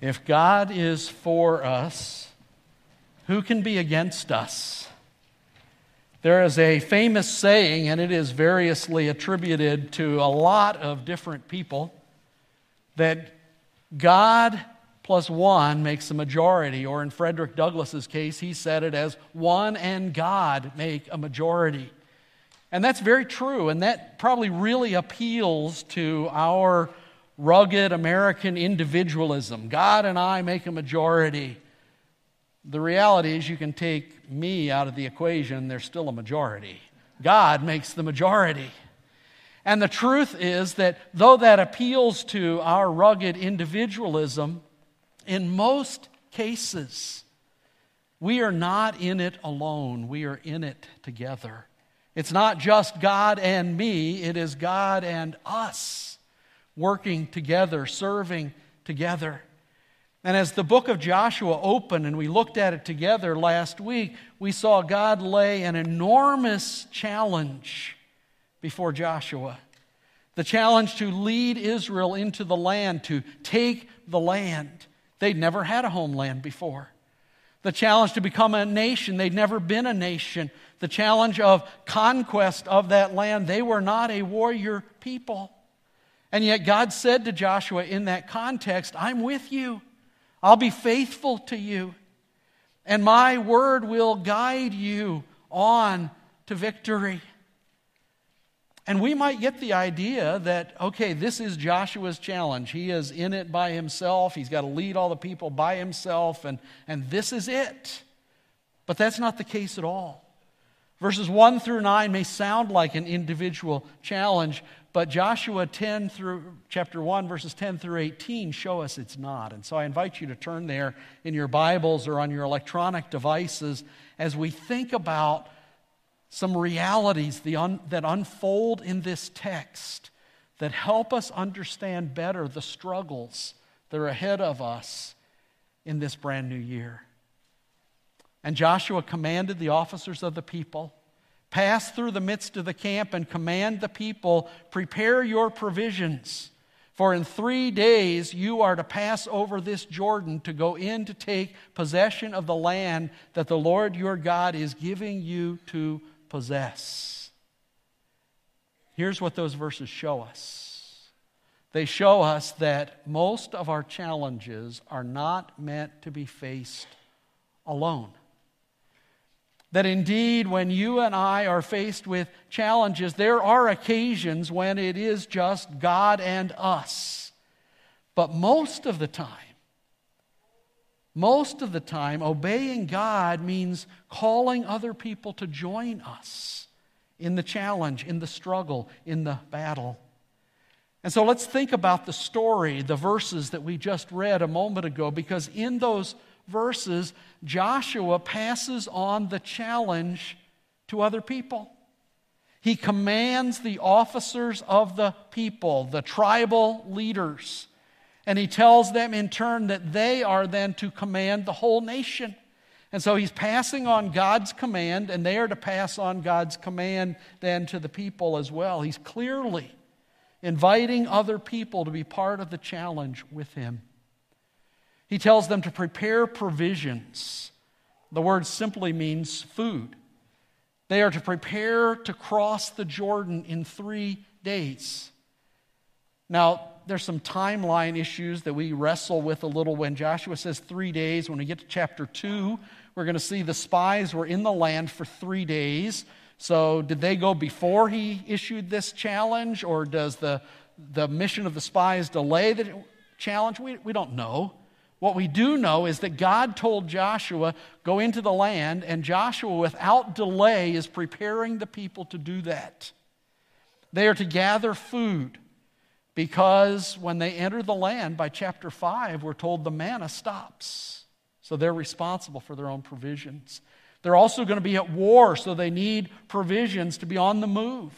If God is for us, who can be against us? There is a famous saying, and it is variously attributed to a lot of different people, that God plus one makes a majority, or in Frederick Douglass's case, he said it as one and God make a majority. And that's very true, and that probably really appeals to our rugged American individualism. God and I make a majority. The reality is, you can take me out of the equation, there's still a majority. God makes the majority. And the truth is that though that appeals to our rugged individualism, in most cases, we are not in it alone. We are in it together. It's not just God and me, it is God and us working together, serving together. And as the book of Joshua opened and we looked at it together last week, we saw God lay an enormous challenge before Joshua. The challenge to lead Israel into the land, to take the land. They'd never had a homeland before. The challenge to become a nation. They'd never been a nation. The challenge of conquest of that land. They were not a warrior people. And yet, God said to Joshua in that context, I'm with you. I'll be faithful to you. And my word will guide you on to victory. And we might get the idea that, okay, this is Joshua's challenge. He is in it by himself. He's got to lead all the people by himself, and, and this is it. But that's not the case at all. Verses 1 through 9 may sound like an individual challenge, but Joshua 10 through chapter 1, verses 10 through 18 show us it's not. And so I invite you to turn there in your Bibles or on your electronic devices as we think about some realities that unfold in this text that help us understand better the struggles that are ahead of us in this brand new year. And Joshua commanded the officers of the people Pass through the midst of the camp and command the people, prepare your provisions. For in three days you are to pass over this Jordan to go in to take possession of the land that the Lord your God is giving you to possess. Here's what those verses show us they show us that most of our challenges are not meant to be faced alone. That indeed, when you and I are faced with challenges, there are occasions when it is just God and us. But most of the time, most of the time, obeying God means calling other people to join us in the challenge, in the struggle, in the battle. And so let's think about the story, the verses that we just read a moment ago, because in those verses, Joshua passes on the challenge to other people. He commands the officers of the people, the tribal leaders, and he tells them in turn that they are then to command the whole nation. And so he's passing on God's command, and they are to pass on God's command then to the people as well. He's clearly inviting other people to be part of the challenge with him. He tells them to prepare provisions. The word simply means food. They are to prepare to cross the Jordan in three days. Now, there's some timeline issues that we wrestle with a little when Joshua says three days. When we get to chapter 2, we're going to see the spies were in the land for three days. So, did they go before he issued this challenge, or does the, the mission of the spies delay the challenge? We, we don't know. What we do know is that God told Joshua, Go into the land, and Joshua, without delay, is preparing the people to do that. They are to gather food because when they enter the land, by chapter 5, we're told the manna stops. So they're responsible for their own provisions. They're also going to be at war, so they need provisions to be on the move.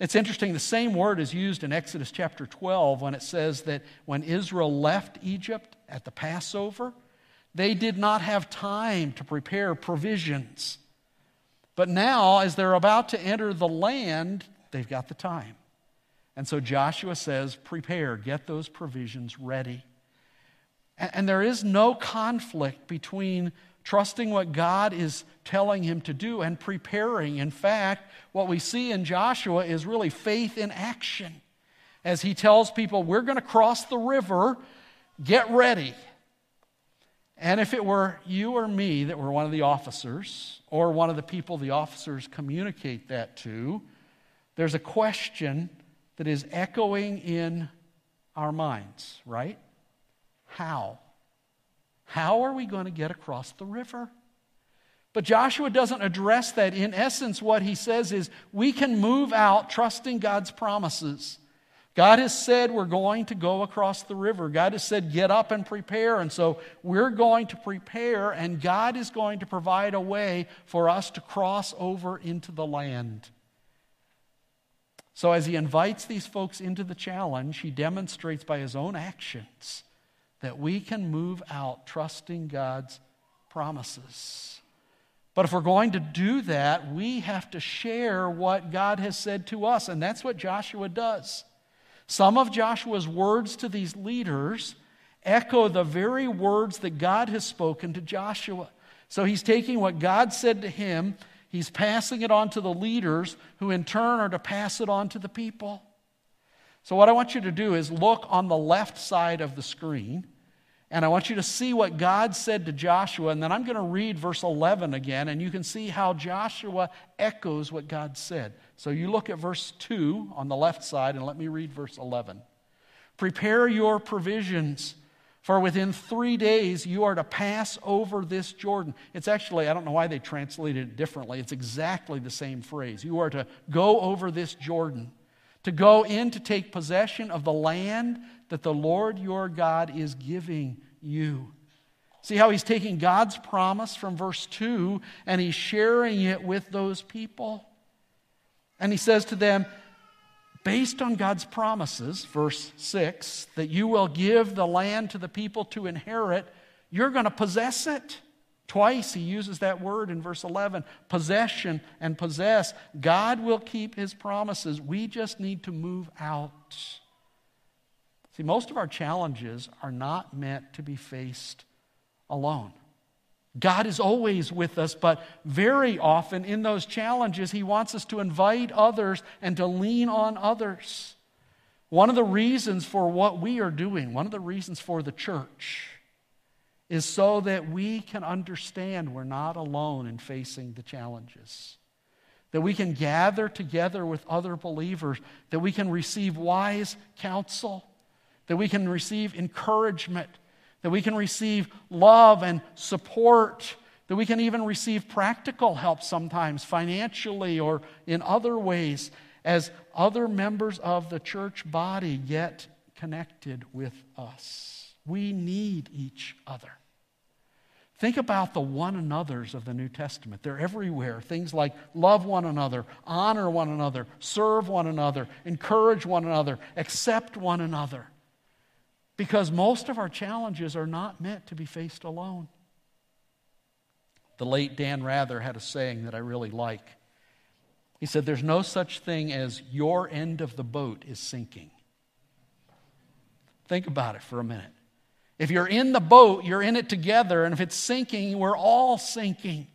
It's interesting, the same word is used in Exodus chapter 12 when it says that when Israel left Egypt at the Passover, they did not have time to prepare provisions. But now, as they're about to enter the land, they've got the time. And so Joshua says, Prepare, get those provisions ready. And there is no conflict between trusting what God is telling him to do and preparing. In fact, what we see in Joshua is really faith in action as he tells people, We're going to cross the river, get ready. And if it were you or me that were one of the officers, or one of the people the officers communicate that to, there's a question that is echoing in our minds, right? How? How are we going to get across the river? But Joshua doesn't address that. In essence, what he says is we can move out trusting God's promises. God has said we're going to go across the river. God has said, get up and prepare. And so we're going to prepare, and God is going to provide a way for us to cross over into the land. So, as he invites these folks into the challenge, he demonstrates by his own actions that we can move out trusting God's promises. But if we're going to do that, we have to share what God has said to us, and that's what Joshua does. Some of Joshua's words to these leaders echo the very words that God has spoken to Joshua. So he's taking what God said to him, he's passing it on to the leaders, who in turn are to pass it on to the people. So, what I want you to do is look on the left side of the screen and I want you to see what God said to Joshua. And then I'm going to read verse 11 again, and you can see how Joshua echoes what God said. So you look at verse 2 on the left side, and let me read verse 11. Prepare your provisions, for within three days you are to pass over this Jordan. It's actually, I don't know why they translated it differently. It's exactly the same phrase. You are to go over this Jordan, to go in to take possession of the land that the Lord your God is giving you. See how he's taking God's promise from verse 2 and he's sharing it with those people. And he says to them, based on God's promises, verse 6, that you will give the land to the people to inherit, you're going to possess it. Twice he uses that word in verse 11 possession and possess. God will keep his promises. We just need to move out. See, most of our challenges are not meant to be faced alone. God is always with us, but very often in those challenges, He wants us to invite others and to lean on others. One of the reasons for what we are doing, one of the reasons for the church, is so that we can understand we're not alone in facing the challenges. That we can gather together with other believers, that we can receive wise counsel, that we can receive encouragement, that we can receive love and support, that we can even receive practical help sometimes, financially or in other ways, as other members of the church body get connected with us. We need each other. Think about the one another's of the New Testament. They're everywhere. Things like love one another, honor one another, serve one another, encourage one another, accept one another. Because most of our challenges are not meant to be faced alone. The late Dan Rather had a saying that I really like. He said, There's no such thing as your end of the boat is sinking. Think about it for a minute. If you're in the boat, you're in it together, and if it's sinking, we're all sinking.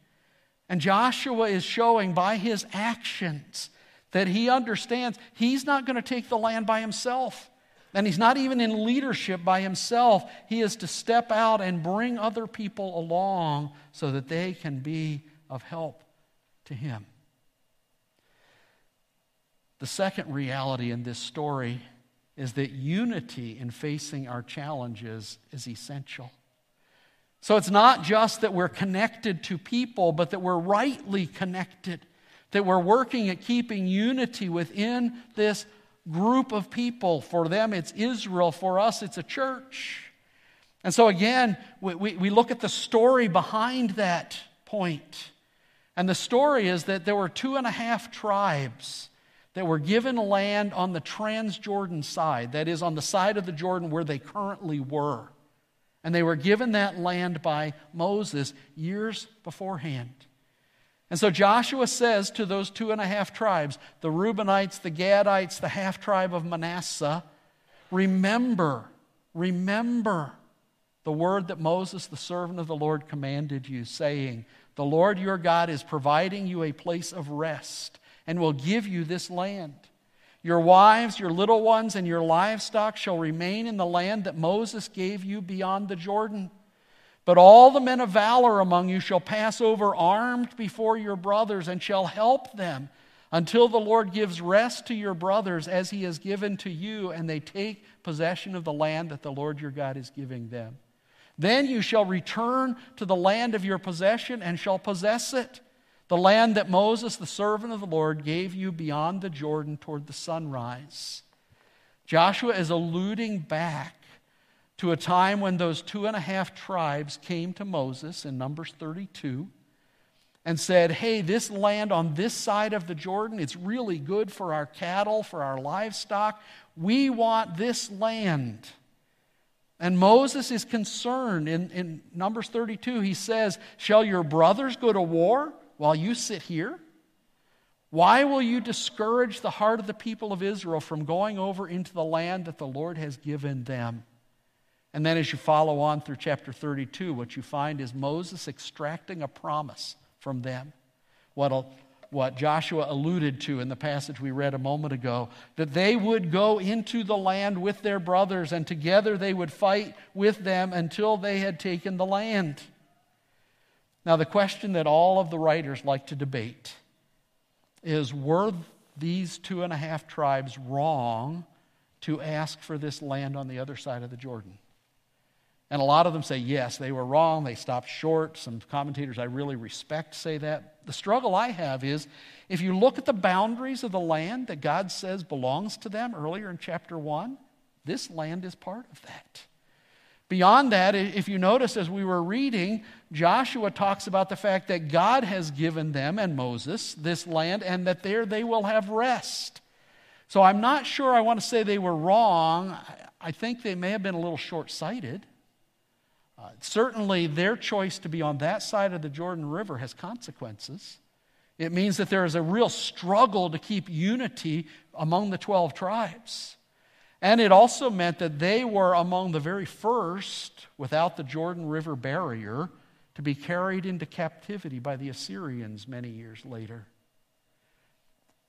And Joshua is showing by his actions that he understands he's not going to take the land by himself. And he's not even in leadership by himself. He is to step out and bring other people along so that they can be of help to him. The second reality in this story is that unity in facing our challenges is essential. So it's not just that we're connected to people, but that we're rightly connected, that we're working at keeping unity within this group of people. For them, it's Israel. For us, it's a church. And so, again, we, we, we look at the story behind that point. And the story is that there were two and a half tribes that were given land on the Transjordan side, that is, on the side of the Jordan where they currently were. And they were given that land by Moses years beforehand. And so Joshua says to those two and a half tribes, the Reubenites, the Gadites, the half tribe of Manasseh, remember, remember the word that Moses, the servant of the Lord, commanded you, saying, The Lord your God is providing you a place of rest and will give you this land. Your wives, your little ones, and your livestock shall remain in the land that Moses gave you beyond the Jordan. But all the men of valor among you shall pass over armed before your brothers and shall help them until the Lord gives rest to your brothers as he has given to you, and they take possession of the land that the Lord your God is giving them. Then you shall return to the land of your possession and shall possess it, the land that Moses, the servant of the Lord, gave you beyond the Jordan toward the sunrise. Joshua is alluding back to a time when those two and a half tribes came to Moses in Numbers 32 and said, Hey, this land on this side of the Jordan, it's really good for our cattle, for our livestock. We want this land. And Moses is concerned. In, in Numbers 32, he says, Shall your brothers go to war while you sit here? Why will you discourage the heart of the people of Israel from going over into the land that the Lord has given them? And then, as you follow on through chapter 32, what you find is Moses extracting a promise from them. What, what Joshua alluded to in the passage we read a moment ago that they would go into the land with their brothers, and together they would fight with them until they had taken the land. Now, the question that all of the writers like to debate is were these two and a half tribes wrong to ask for this land on the other side of the Jordan? And a lot of them say, yes, they were wrong. They stopped short. Some commentators I really respect say that. The struggle I have is if you look at the boundaries of the land that God says belongs to them earlier in chapter 1, this land is part of that. Beyond that, if you notice as we were reading, Joshua talks about the fact that God has given them and Moses this land and that there they will have rest. So I'm not sure I want to say they were wrong. I think they may have been a little short sighted. Uh, certainly, their choice to be on that side of the Jordan River has consequences. It means that there is a real struggle to keep unity among the 12 tribes. And it also meant that they were among the very first, without the Jordan River barrier, to be carried into captivity by the Assyrians many years later.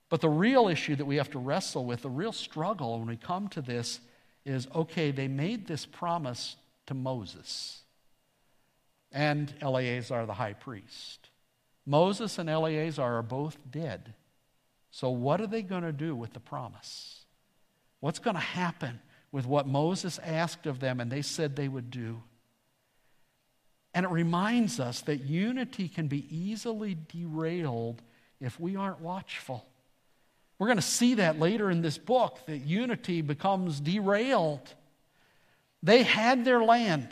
But the real issue that we have to wrestle with, the real struggle when we come to this, is okay, they made this promise to Moses and Eleazar the high priest. Moses and Eleazar are both dead. So, what are they going to do with the promise? What's going to happen with what Moses asked of them and they said they would do? And it reminds us that unity can be easily derailed if we aren't watchful. We're going to see that later in this book that unity becomes derailed. They had their land.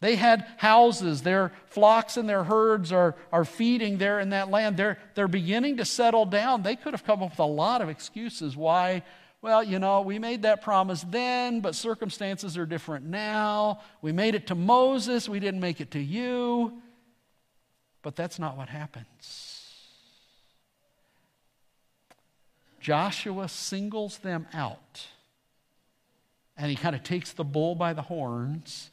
They had houses. Their flocks and their herds are, are feeding there in that land. They're, they're beginning to settle down. They could have come up with a lot of excuses why, well, you know, we made that promise then, but circumstances are different now. We made it to Moses, we didn't make it to you. But that's not what happens. Joshua singles them out and he kind of takes the bull by the horns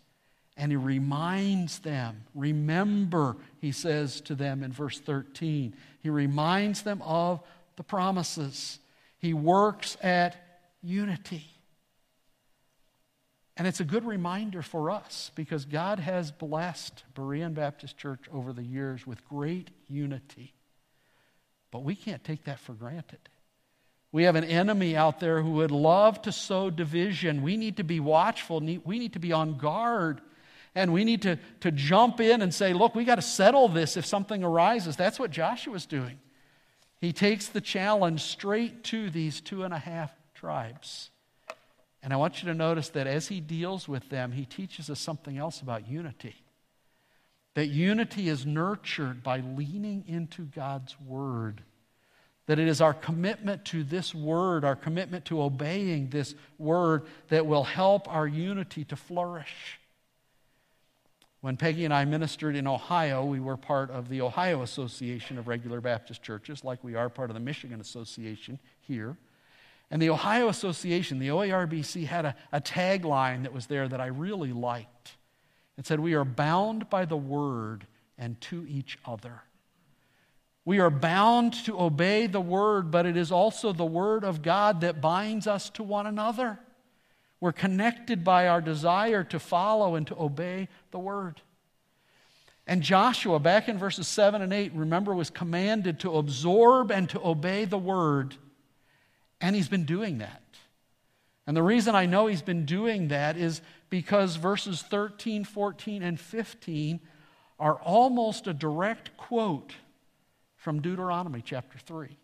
and he reminds them, remember, he says to them in verse 13. He reminds them of the promises. He works at unity. And it's a good reminder for us because God has blessed Berean Baptist Church over the years with great unity. But we can't take that for granted. We have an enemy out there who would love to sow division. We need to be watchful. We need to be on guard and we need to, to jump in and say, look, we got to settle this if something arises. That's what Joshua's doing. He takes the challenge straight to these two and a half tribes. And I want you to notice that as he deals with them, he teaches us something else about unity. That unity is nurtured by leaning into God's word. That it is our commitment to this word, our commitment to obeying this word, that will help our unity to flourish. When Peggy and I ministered in Ohio, we were part of the Ohio Association of Regular Baptist Churches, like we are part of the Michigan Association here. And the Ohio Association, the OARBC, had a, a tagline that was there that I really liked. It said, We are bound by the word and to each other. We are bound to obey the word, but it is also the word of God that binds us to one another. We're connected by our desire to follow and to obey the word. And Joshua, back in verses 7 and 8, remember, was commanded to absorb and to obey the word. And he's been doing that. And the reason I know he's been doing that is because verses 13, 14, and 15 are almost a direct quote from Deuteronomy chapter 3.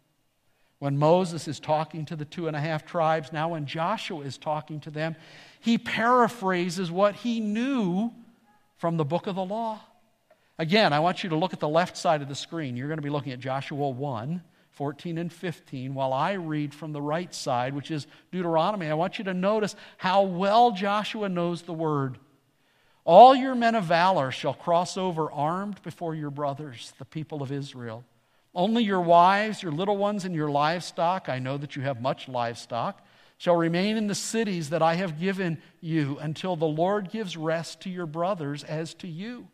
When Moses is talking to the two and a half tribes, now when Joshua is talking to them, he paraphrases what he knew from the book of the law. Again, I want you to look at the left side of the screen. You're going to be looking at Joshua 1, 14 and 15, while I read from the right side, which is Deuteronomy. I want you to notice how well Joshua knows the word. All your men of valor shall cross over armed before your brothers, the people of Israel. Only your wives, your little ones, and your livestock, I know that you have much livestock, shall remain in the cities that I have given you until the Lord gives rest to your brothers as to you.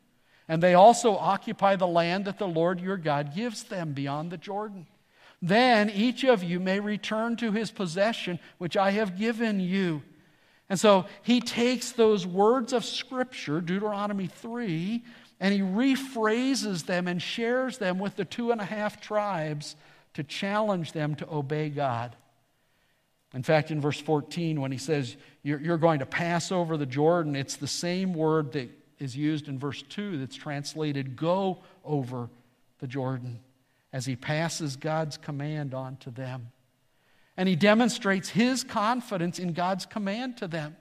And they also occupy the land that the Lord your God gives them beyond the Jordan. Then each of you may return to his possession, which I have given you. And so he takes those words of Scripture, Deuteronomy 3, and he rephrases them and shares them with the two and a half tribes to challenge them to obey God. In fact, in verse 14, when he says, You're, going to pass over the Jordan, it's the same word that is used in verse 2 that's translated go over the Jordan as he passes God's command on to them. And he demonstrates his confidence in God's command to them.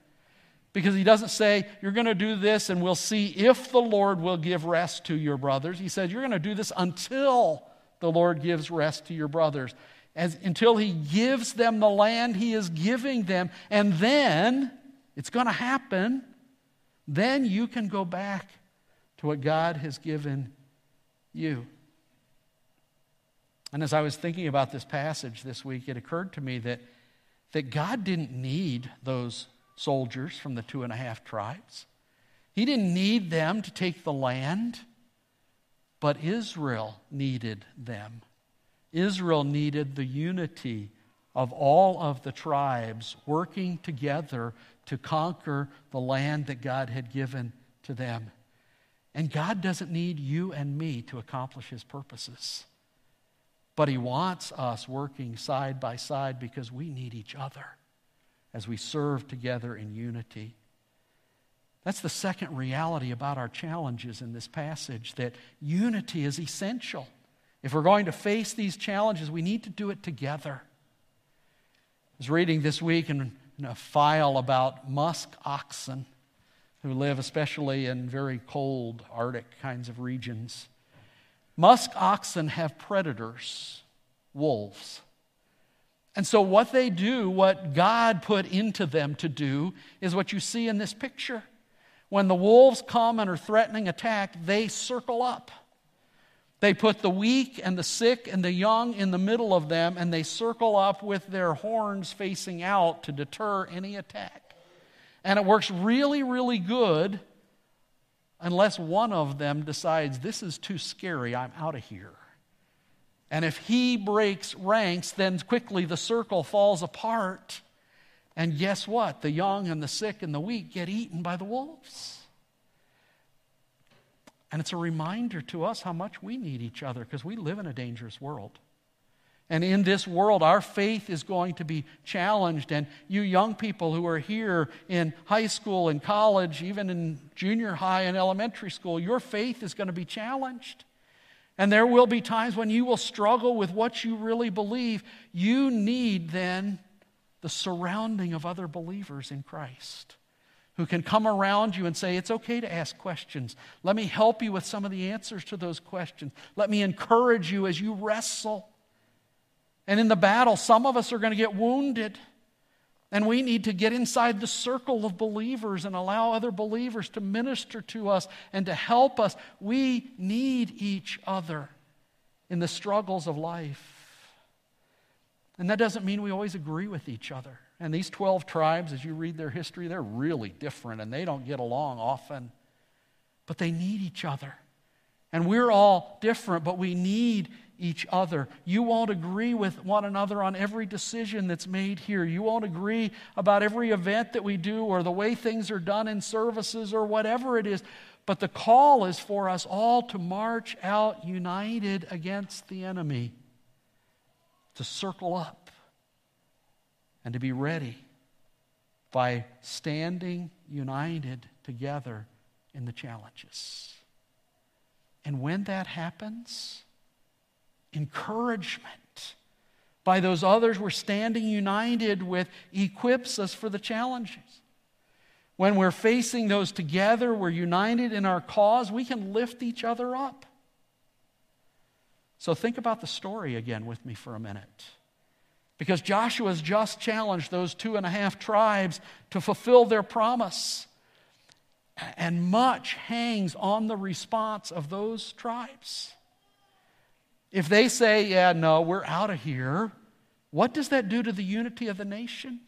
Because he doesn't say, You're going to do this and we'll see if the Lord will give rest to your brothers. He says, You're going to do this until the Lord gives rest to your brothers. As, until he gives them the land he is giving them. And then it's going to happen then you can go back to what God has given you. And as I was thinking about this passage this week, it occurred to me that, that God didn't need those soldiers from the two and a half tribes. He didn't need them to take the land, but Israel needed them. Israel needed the unity of all of the tribes working together to conquer the land that God had given to them. And God doesn't need you and me to accomplish his purposes. But he wants us working side by side because we need each other as we serve together in unity. That's the second reality about our challenges in this passage that unity is essential. If we're going to face these challenges, we need to do it together. I was reading this week in a file about musk oxen who live especially in very cold Arctic kinds of regions. Musk oxen have predators, wolves. And so, what they do, what God put into them to do, is what you see in this picture. When the wolves come and are threatening attack, they circle up. They put the weak and the sick and the young in the middle of them, and they circle up with their horns facing out to deter any attack. And it works really, really good unless one of them decides, This is too scary, I'm out of here. And if he breaks ranks, then quickly the circle falls apart. And guess what? The young and the sick and the weak get eaten by the wolves. And it's a reminder to us how much we need each other because we live in a dangerous world. And in this world, our faith is going to be challenged. And you young people who are here in high school and college, even in junior high and elementary school, your faith is going to be challenged. And there will be times when you will struggle with what you really believe. You need then the surrounding of other believers in Christ who can come around you and say, It's okay to ask questions. Let me help you with some of the answers to those questions. Let me encourage you as you wrestle. And in the battle, some of us are going to get wounded. And we need to get inside the circle of believers and allow other believers to minister to us and to help us. We need each other in the struggles of life. And that doesn't mean we always agree with each other. And these 12 tribes, as you read their history, they're really different and they don't get along often. but they need each other. And we're all different, but we need each other. You won't agree with one another on every decision that's made here. You won't agree about every event that we do or the way things are done in services or whatever it is. But the call is for us all to march out united against the enemy, to circle up, and to be ready by standing united together in the challenges. And when that happens, encouragement by those others we're standing united with equips us for the challenges. When we're facing those together, we're united in our cause, we can lift each other up. So think about the story again with me for a minute. Because Joshua's just challenged those two and a half tribes to fulfill their promise. And much hangs on the response of those tribes. If they say, yeah, no, we're out of here, what does that do to the unity of the nation?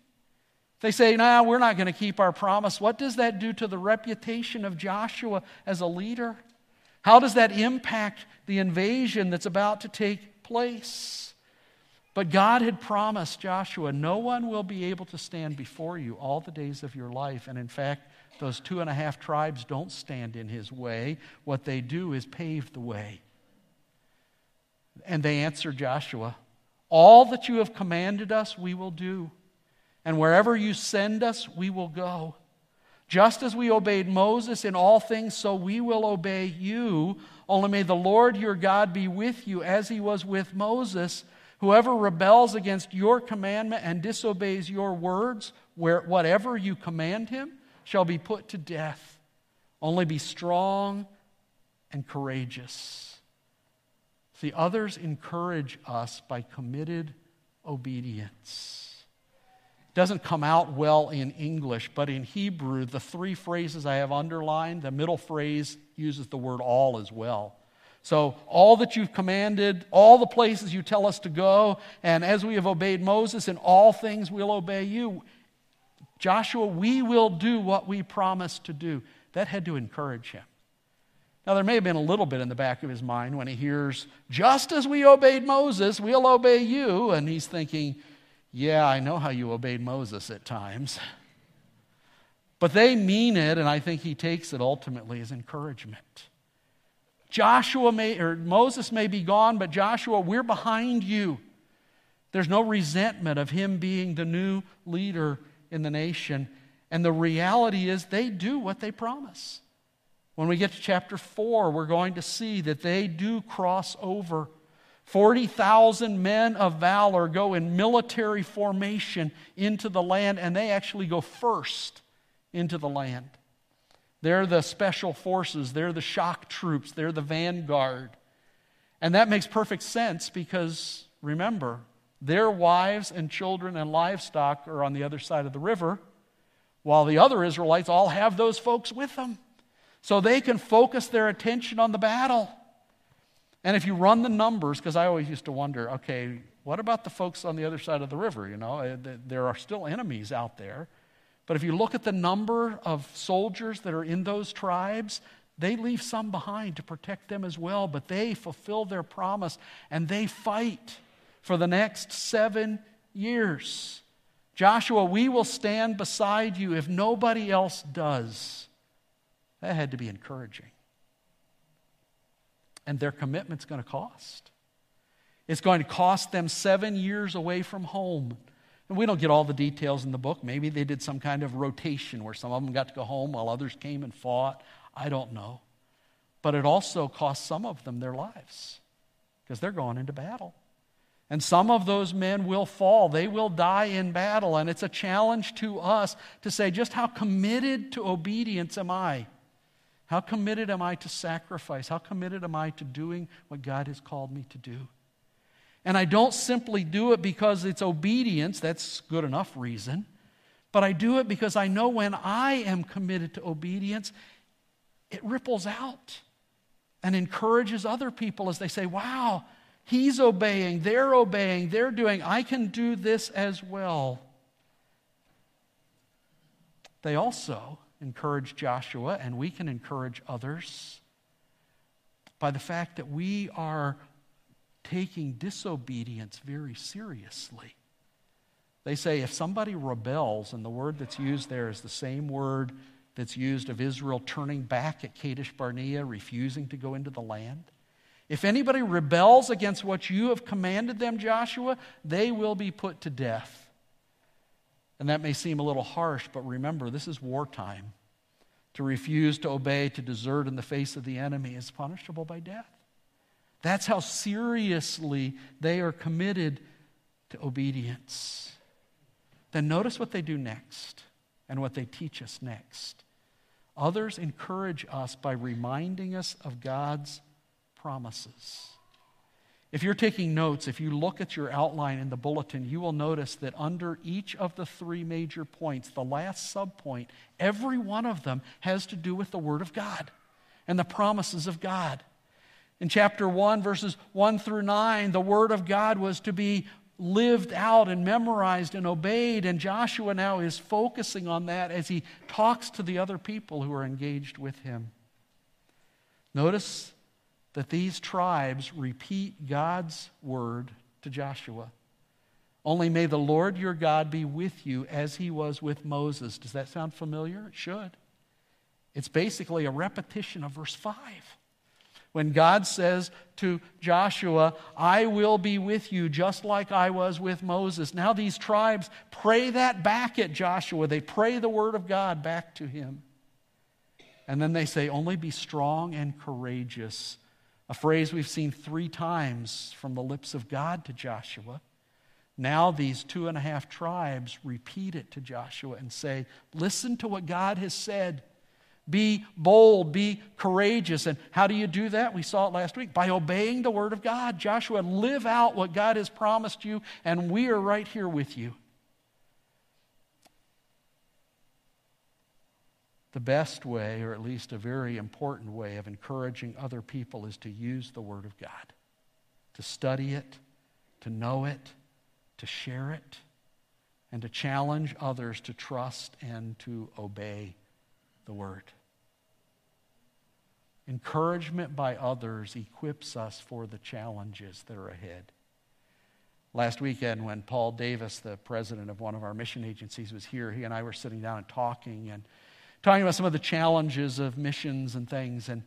If they say, no, nah, we're not going to keep our promise, what does that do to the reputation of Joshua as a leader? How does that impact the invasion that's about to take place? But God had promised Joshua, no one will be able to stand before you all the days of your life. And in fact, those two and a half tribes don't stand in his way. What they do is pave the way. And they answered Joshua, All that you have commanded us, we will do. And wherever you send us, we will go. Just as we obeyed Moses in all things, so we will obey you. Only may the Lord your God be with you as he was with Moses. Whoever rebels against your commandment and disobeys your words, where, whatever you command him, shall be put to death. Only be strong and courageous. See, others encourage us by committed obedience. It doesn't come out well in English, but in Hebrew, the three phrases I have underlined, the middle phrase uses the word all as well. So, all that you've commanded, all the places you tell us to go, and as we have obeyed Moses, in all things we'll obey you. Joshua, we will do what we promised to do. That had to encourage him. Now, there may have been a little bit in the back of his mind when he hears, just as we obeyed Moses, we'll obey you. And he's thinking, yeah, I know how you obeyed Moses at times. But they mean it, and I think he takes it ultimately as encouragement. Joshua may, or Moses may be gone, but Joshua, we're behind you. There's no resentment of him being the new leader in the nation. And the reality is, they do what they promise. When we get to chapter 4, we're going to see that they do cross over. 40,000 men of valor go in military formation into the land, and they actually go first into the land. They're the special forces, they're the shock troops, they're the vanguard. And that makes perfect sense because remember, their wives and children and livestock are on the other side of the river, while the other Israelites all have those folks with them. So they can focus their attention on the battle. And if you run the numbers, because I always used to wonder, okay, what about the folks on the other side of the river? You know, eh, there are still enemies out there. But if you look at the number of soldiers that are in those tribes, they leave some behind to protect them as well, but they fulfill their promise and they fight for the next seven years. Joshua, we will stand beside you if nobody else does. That had to be encouraging. And their commitment's going to cost. It's going to cost them seven years away from home. And we don't get all the details in the book. Maybe they did some kind of rotation where some of them got to go home while others came and fought. I don't know. But it also cost some of them their lives because they're going into battle. And some of those men will fall. They will die in battle. And it's a challenge to us to say, just how committed to obedience am I? How committed am I to sacrifice? How committed am I to doing what God has called me to do? And I don't simply do it because it's obedience, that's good enough reason. But I do it because I know when I am committed to obedience, it ripples out and encourages other people as they say, wow, He's obeying, they're obeying, they're doing. I can do this as well. They also encouraged Joshua, and we can encourage others by the fact that we are taking disobedience very seriously. They say if somebody rebels, and the word that's used there is the same word that's used of Israel turning back at Kadesh Barnea, refusing to go into the land. If anybody rebels against what you have commanded them, Joshua, they will be put to death. And that may seem a little harsh, but remember, this is wartime. To refuse to obey, to desert in the face of the enemy is punishable by death. That's how seriously they are committed to obedience. Then notice what they do next and what they teach us next. Others encourage us by reminding us of God's promises. If you're taking notes, if you look at your outline in the bulletin, you will notice that under each of the three major points, the last subpoint, every one of them has to do with the Word of God and the promises of God. In chapter 1, verses 1 through 9, the Word of God was to be lived out and memorized and obeyed. And Joshua now is focusing on that as he talks to the other people who are engaged with him. Notice that these tribes repeat God's word to Joshua. Only may the Lord your God be with you as he was with Moses. Does that sound familiar? It should. It's basically a repetition of verse 5 when God says to Joshua, I will be with you just like I was with Moses. Now these tribes pray that back at Joshua. They pray the word of God back to him. And then they say, Only be strong and courageous. A phrase we've seen three times from the lips of God to Joshua. Now, these two and a half tribes repeat it to Joshua and say, Listen to what God has said. Be bold, be courageous. And how do you do that? We saw it last week by obeying the word of God. Joshua, live out what God has promised you, and we are right here with you. The best way, or at least a very important way, of encouraging other people is to use the Word of God, to study it, to know it, to share it, and to challenge others to trust and to obey the Word. Encouragement by others equips us for the challenges that are ahead. Last weekend, when Paul Davis, the president of one of our mission agencies, was here, he and I were sitting down and talking and talking about some of the challenges of missions and things. And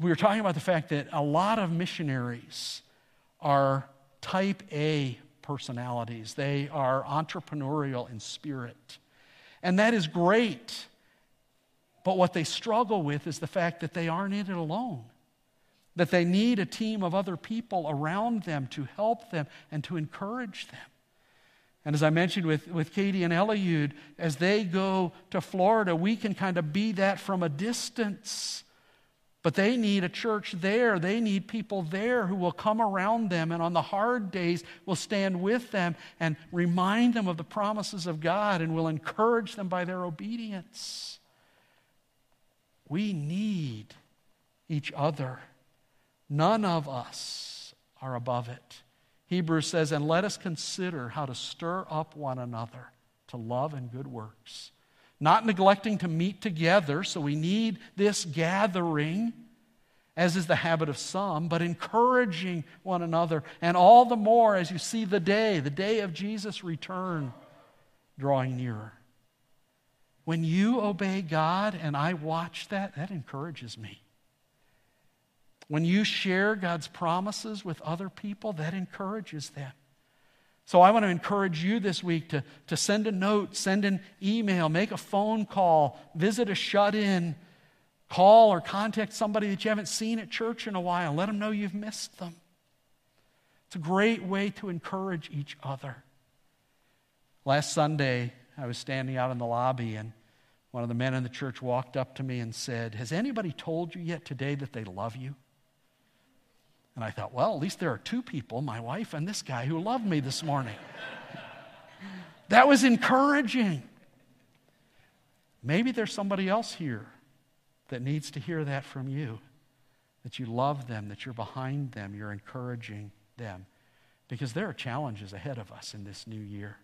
we were talking about the fact that a lot of missionaries are type A personalities, they are entrepreneurial in spirit. And that is great. But what they struggle with is the fact that they aren't in it alone, that they need a team of other people around them to help them and to encourage them. And as I mentioned with, with Katie and Eliud, as they go to Florida, we can kind of be that from a distance. But they need a church there. They need people there who will come around them and on the hard days will stand with them and remind them of the promises of God and will encourage them by their obedience. We need each other. None of us are above it. Hebrews says, And let us consider how to stir up one another to love and good works. Not neglecting to meet together, so we need this gathering, as is the habit of some, but encouraging one another. And all the more as you see the day, the day of Jesus' return, drawing nearer. When you obey God and I watch that, that encourages me. When you share God's promises with other people, that encourages them. So I want to encourage you this week to, to send a note, send an email, make a phone call, visit a shut in, call or contact somebody that you haven't seen at church in a while. Let them know you've missed them. It's a great way to encourage each other. Last Sunday, I was standing out in the lobby, and one of the men in the church walked up to me and said, Has anybody told you yet today that they love you? And I thought, Well, at least there are two people, my wife and this guy, who love me this morning. that was encouraging. Maybe there's somebody else here that needs to hear that from you that you love them, that you're behind them, you're encouraging them. Because there are challenges ahead of us in this new year.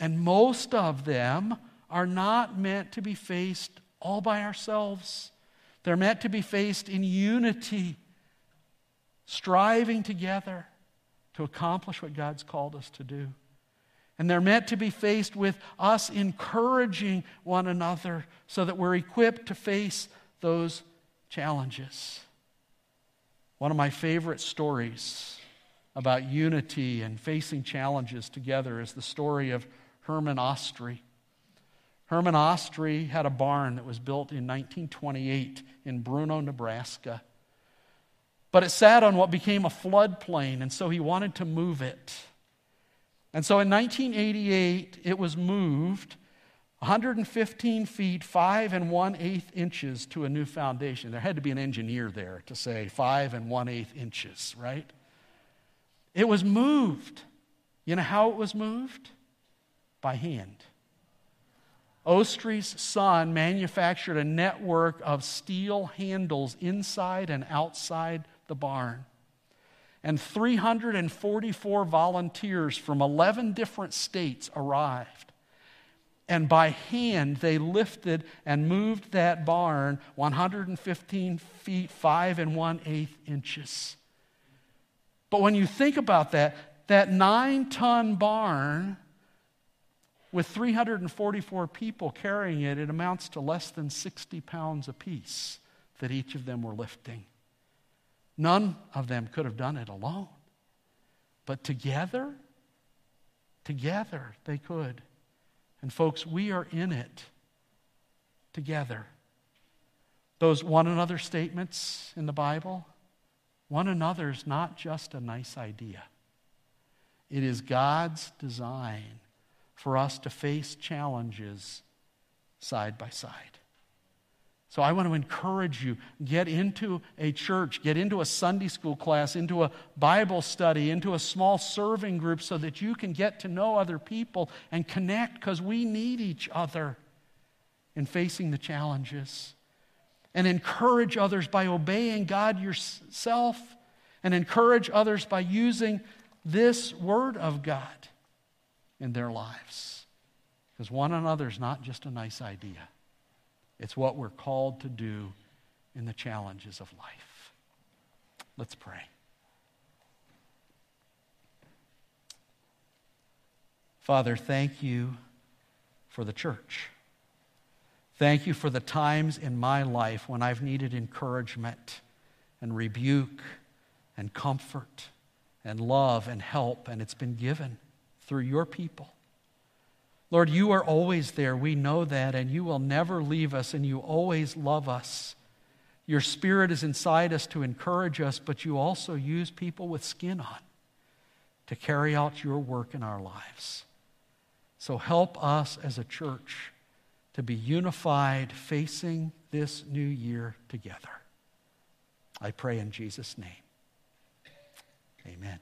And most of them are not meant to be faced all by ourselves. They're meant to be faced in unity, striving together to accomplish what God's called us to do. And they're meant to be faced with us encouraging one another so that we're equipped to face those challenges. One of my favorite stories about unity and facing challenges together is the story of Herman Ostry. Herman Ostry had a barn that was built in 1928 in Bruno, Nebraska. But it sat on what became a floodplain, and so he wanted to move it. And so in 1988, it was moved 115 feet, 5 and 1 eighth inches to a new foundation. There had to be an engineer there to say 5 and 1 eighth inches, right? It was moved. You know how it was moved? By hand. Ostry's son manufactured a network of steel handles inside and outside the barn. And 344 volunteers from 11 different states arrived. And by hand, they lifted and moved that barn 115 feet, 5 and 1 8 inches. But when you think about that, that nine ton barn with 344 people carrying it, it amounts to less than 60 pounds apiece that each of them were lifting. None of them could have done it alone. But together, together they could. And folks, we are in it together. Those one another statements in the Bible, one another is not just a nice idea. It is God's design for us to face challenges side by side. So I want to encourage you get into a church, get into a Sunday school class, into a Bible study, into a small serving group so that you can get to know other people and connect because we need each other in facing the challenges. And encourage others by obeying God yourself and encourage others by using this word of God in their lives. Because one another is not just a nice idea, it's what we're called to do in the challenges of life. Let's pray. Father, thank you for the church. Thank you for the times in my life when I've needed encouragement and rebuke and comfort and love and help, and it's been given through your people. Lord, you are always there. We know that, and you will never leave us, and you always love us. Your spirit is inside us to encourage us, but you also use people with skin on to carry out your work in our lives. So help us as a church to be unified facing this new year together. I pray in Jesus' name. Amen.